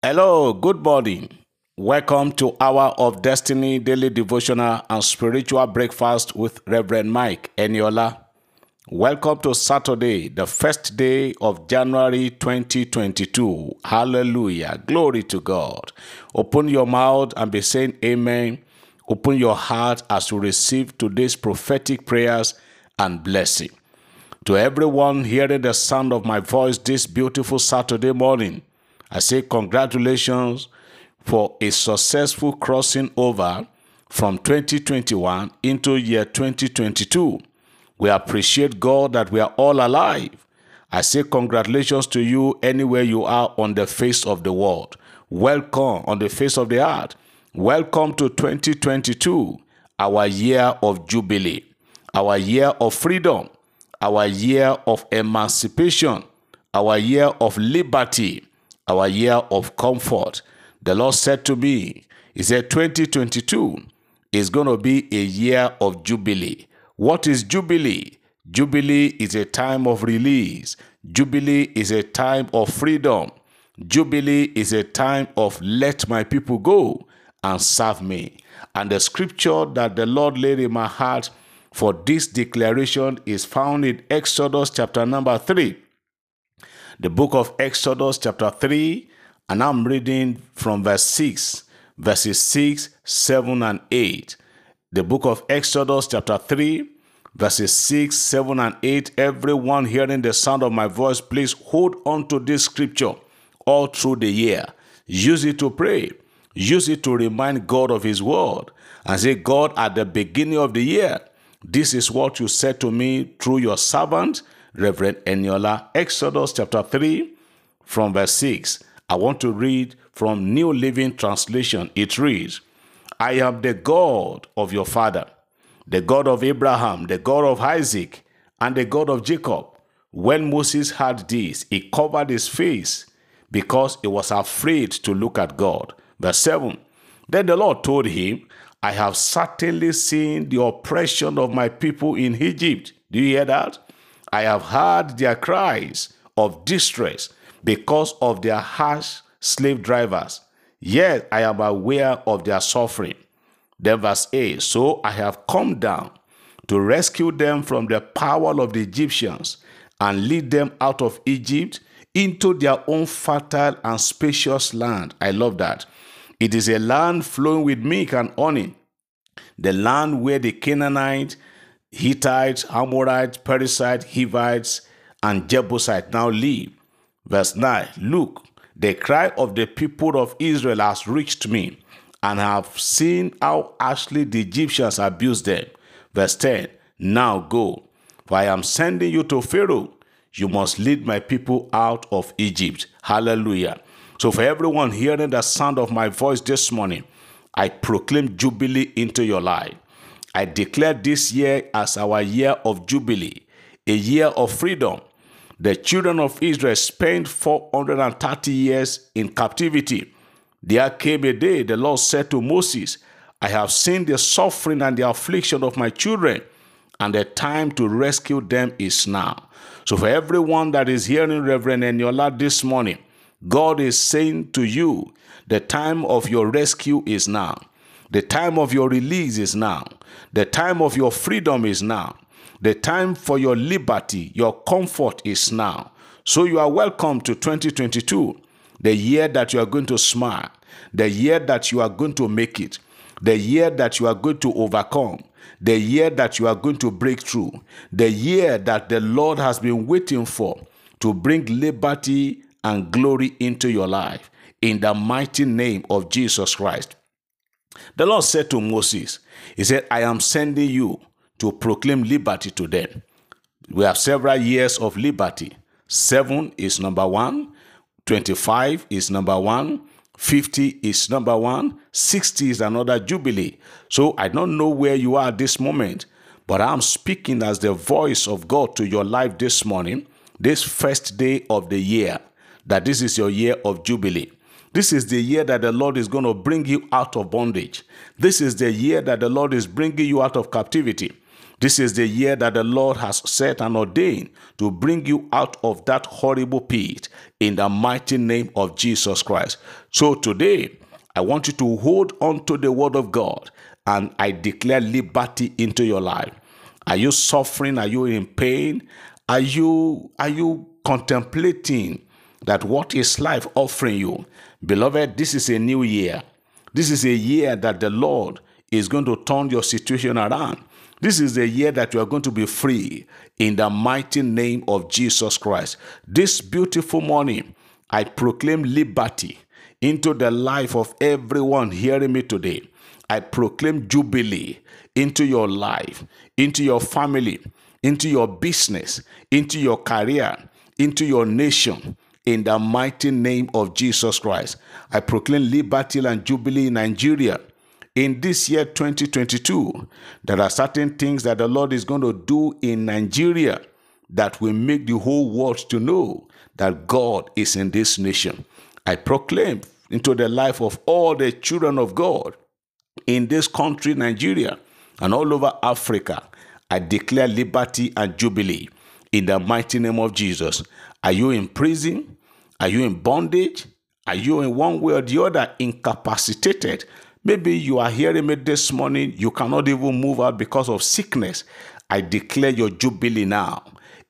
Hello, good morning. Welcome to Hour of Destiny Daily Devotional and Spiritual Breakfast with Reverend Mike Eniola. Welcome to Saturday, the first day of January 2022. Hallelujah. Glory to God. Open your mouth and be saying amen. Open your heart as you receive today's prophetic prayers and blessing. To everyone hearing the sound of my voice this beautiful Saturday morning, I say congratulations for a successful crossing over from 2021 into year 2022. We appreciate God that we are all alive. I say congratulations to you anywhere you are on the face of the world. Welcome on the face of the earth. Welcome to 2022, our year of jubilee, our year of freedom, our year of emancipation, our year of liberty, our year of comfort. The Lord said to me, He said, 2022 is going to be a year of jubilee. What is jubilee? Jubilee is a time of release. Jubilee is a time of freedom. Jubilee is a time of let my people go and serve me. And the scripture that the Lord laid in my heart for this declaration is found in Exodus chapter number 3 the book of Exodus, chapter 3, and I'm reading from verse 6, verses 6, 7, and 8. The book of Exodus, chapter 3, verses 6, 7, and 8. Everyone hearing the sound of my voice, please hold on to this scripture all through the year. Use it to pray. Use it to remind God of His word and say, God, at the beginning of the year, this is what you said to me through your servant Reverend Eniola, Exodus chapter 3, from verse 6. I want to read from New Living Translation. It reads, I am the God of your father, the God of Abraham, the God of Isaac, and the God of Jacob. When Moses heard this, he covered his face because he was afraid to look at God. Verse 7 Then the Lord told him, I have certainly seen the oppression of my people in Egypt. Do you hear that? I have heard their cries of distress because of their harsh slave drivers. Yet I am aware of their suffering. Then verse 8 So I have come down to rescue them from the power of the Egyptians and lead them out of Egypt into their own fertile and spacious land. I love that. It is a land flowing with milk and honey, the land where the Canaanites Hittites, Amorites, Perizzites, Hivites, and Jebusites now live. Verse 9 Look, the cry of the people of Israel has reached me, and I have seen how harshly the Egyptians abuse them. Verse 10 Now go, for I am sending you to Pharaoh. You must lead my people out of Egypt. Hallelujah. So, for everyone hearing the sound of my voice this morning, I proclaim jubilee into your life. I declare this year as our year of jubilee, a year of freedom. The children of Israel spent 430 years in captivity. There came a day the Lord said to Moses, I have seen the suffering and the affliction of my children, and the time to rescue them is now. So, for everyone that is hearing Reverend Eniola this morning, God is saying to you, the time of your rescue is now. The time of your release is now. The time of your freedom is now. The time for your liberty, your comfort is now. So you are welcome to 2022, the year that you are going to smile, the year that you are going to make it, the year that you are going to overcome, the year that you are going to break through, the year that the Lord has been waiting for to bring liberty and glory into your life. In the mighty name of Jesus Christ. The Lord said to Moses, He said, I am sending you to proclaim liberty to them. We have several years of liberty. Seven is number one, 25 is number one, 50 is number one, 60 is another jubilee. So I don't know where you are at this moment, but I'm speaking as the voice of God to your life this morning, this first day of the year, that this is your year of jubilee. This is the year that the Lord is going to bring you out of bondage. This is the year that the Lord is bringing you out of captivity. This is the year that the Lord has set and ordained to bring you out of that horrible pit in the mighty name of Jesus Christ. So today, I want you to hold on to the word of God and I declare liberty into your life. Are you suffering? Are you in pain? Are you are you contemplating that what is life offering you? Beloved, this is a new year. This is a year that the Lord is going to turn your situation around. This is the year that you are going to be free in the mighty name of Jesus Christ. This beautiful morning, I proclaim liberty into the life of everyone hearing me today. I proclaim jubilee into your life, into your family, into your business, into your career, into your nation. In the mighty name of Jesus Christ, I proclaim liberty and jubilee in Nigeria in this year 2022, there are certain things that the Lord is going to do in Nigeria that will make the whole world to know that God is in this nation. I proclaim into the life of all the children of God in this country, Nigeria, and all over Africa. I declare liberty and jubilee in the mighty name of Jesus. Are you in prison? Are you in bondage? Are you in one way or the other incapacitated? Maybe you are hearing me this morning, you cannot even move out because of sickness. I declare your jubilee now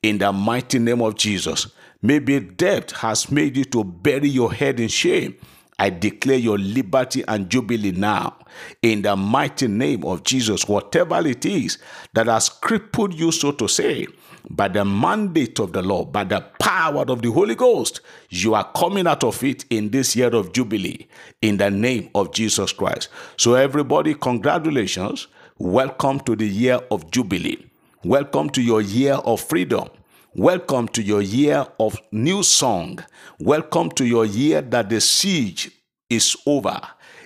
in the mighty name of Jesus. Maybe debt has made you to bury your head in shame. I declare your liberty and jubilee now in the mighty name of Jesus. Whatever it is that has crippled you, so to say, by the mandate of the Lord, by the power of the Holy Ghost, you are coming out of it in this year of Jubilee in the name of Jesus Christ. So, everybody, congratulations. Welcome to the year of Jubilee. Welcome to your year of freedom. Welcome to your year of new song. Welcome to your year that the siege is over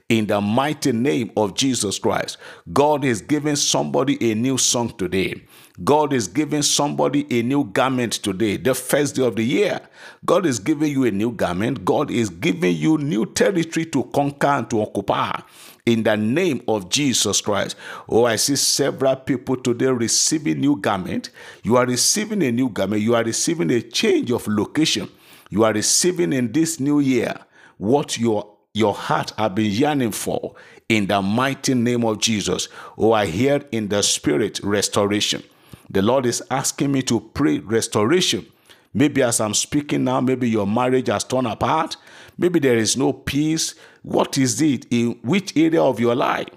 in the mighty name of Jesus Christ. God is giving somebody a new song today. God is giving somebody a new garment today, the first day of the year. God is giving you a new garment. God is giving you new territory to conquer and to occupy in the name of Jesus Christ. Oh, I see several people today receiving new garment. You are receiving a new garment. You are receiving a change of location. You are receiving in this new year what your your heart have been yearning for in the mighty name of Jesus. Oh, I hear in the spirit restoration. The Lord is asking me to pray restoration. Maybe as I'm speaking now, maybe your marriage has torn apart. Maybe there is no peace. What is it? In which area of your life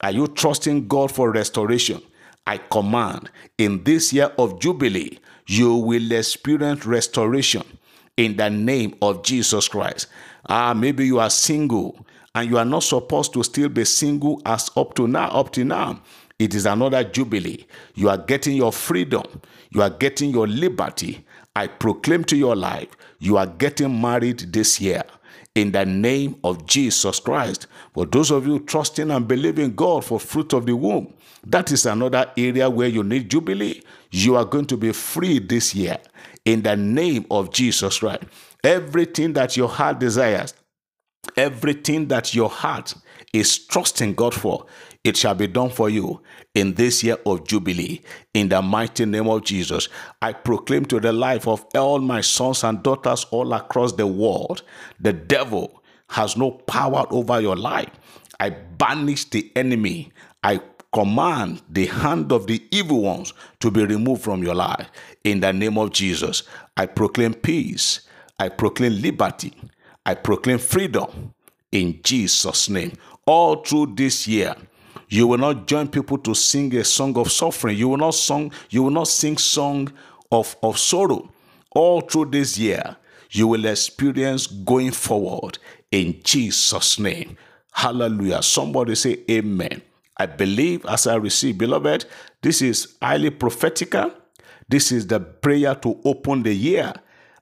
are you trusting God for restoration? I command in this year of Jubilee, you will experience restoration in the name of Jesus Christ. Ah, maybe you are single and you are not supposed to still be single as up to now, up to now. It is another jubilee. You are getting your freedom. You are getting your liberty. I proclaim to your life, you are getting married this year in the name of Jesus Christ. For those of you trusting and believing God for fruit of the womb, that is another area where you need jubilee. You are going to be free this year in the name of Jesus Christ. Everything that your heart desires, everything that your heart is trusting God for, it shall be done for you in this year of Jubilee. In the mighty name of Jesus, I proclaim to the life of all my sons and daughters all across the world the devil has no power over your life. I banish the enemy. I command the hand of the evil ones to be removed from your life. In the name of Jesus, I proclaim peace. I proclaim liberty. I proclaim freedom in Jesus' name. All through this year, you will not join people to sing a song of suffering. You will not song, you will not sing song of, of sorrow. All through this year, you will experience going forward in Jesus' name. Hallelujah. Somebody say amen. I believe as I receive. Beloved, this is highly prophetical. This is the prayer to open the year.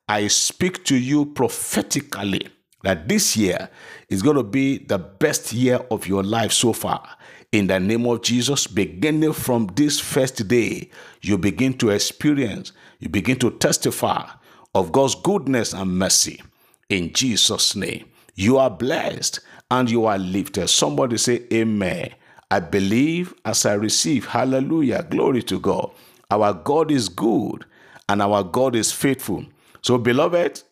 I speak to you prophetically that this year is going to be the best year of your life so far. In the name of Jesus, beginning from this first day, you begin to experience, you begin to testify of God's goodness and mercy. In Jesus' name, you are blessed and you are lifted. Somebody say, Amen. I believe as I receive. Hallelujah. Glory to God. Our God is good and our God is faithful. So, beloved,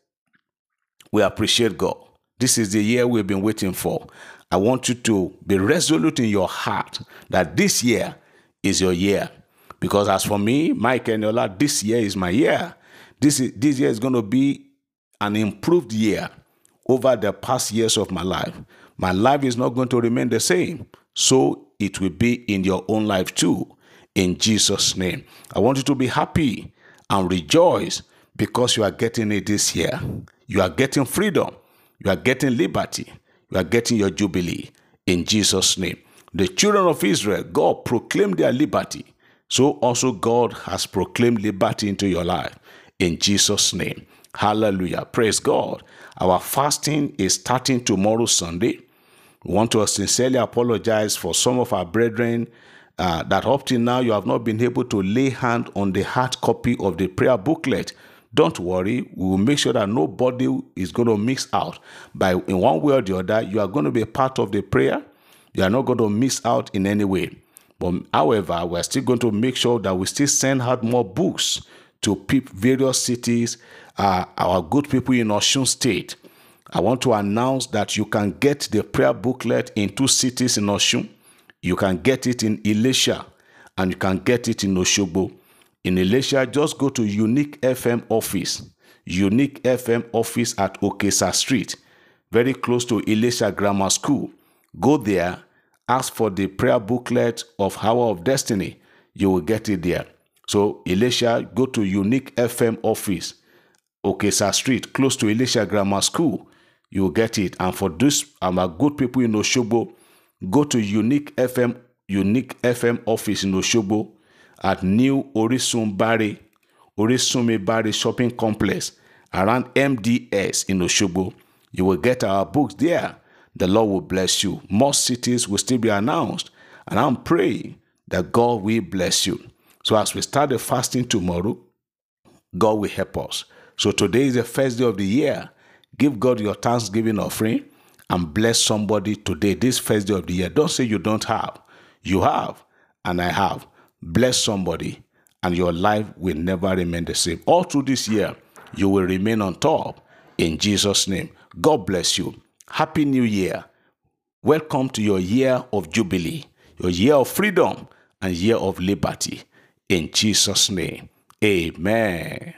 we appreciate God. This is the year we've been waiting for. I want you to be resolute in your heart that this year is your year. Because as for me, Mike Eniola, this year is my year. This, is, this year is going to be an improved year over the past years of my life. My life is not going to remain the same. So it will be in your own life too. In Jesus' name. I want you to be happy and rejoice because you are getting it this year. You are getting freedom. You are getting liberty. You are getting your jubilee in Jesus' name. The children of Israel, God proclaimed their liberty. So also God has proclaimed liberty into your life in Jesus' name. Hallelujah. Praise God. Our fasting is starting tomorrow, Sunday. We want to sincerely apologize for some of our brethren uh, that up till now you have not been able to lay hand on the hard copy of the prayer booklet. Don't worry, we will make sure that nobody is going to miss out. By in one way or the other, you are going to be a part of the prayer. You are not going to miss out in any way. But however, we're still going to make sure that we still send out more books to various cities, uh, our good people in Osun State. I want to announce that you can get the prayer booklet in two cities in Osun. You can get it in Ilesha and you can get it in Oshogbo. In Elisha, just go to Unique FM office. Unique FM office at Okesa Street, very close to Elisha Grammar School. Go there, ask for the prayer booklet of Hour of Destiny. You will get it there. So, Elisha, go to Unique FM office, Okesa Street, close to Elisha Grammar School you will get it. And for this, um, our good people in Oshobo, go to Unique FM, Unique FM office in Oshobo at New Orisun Bari Shopping Complex around MDS in Oshogbo. You will get our books there. The Lord will bless you. More cities will still be announced. And I'm praying that God will bless you. So as we start the fasting tomorrow, God will help us. So today is the first day of the year. Give God your thanksgiving offering and bless somebody today, this first day of the year. Don't say you don't have. You have, and I have. Bless somebody, and your life will never remain the same. All through this year, you will remain on top in Jesus' name. God bless you. Happy New Year. Welcome to your year of Jubilee, your year of freedom, and year of liberty. In Jesus' name, amen.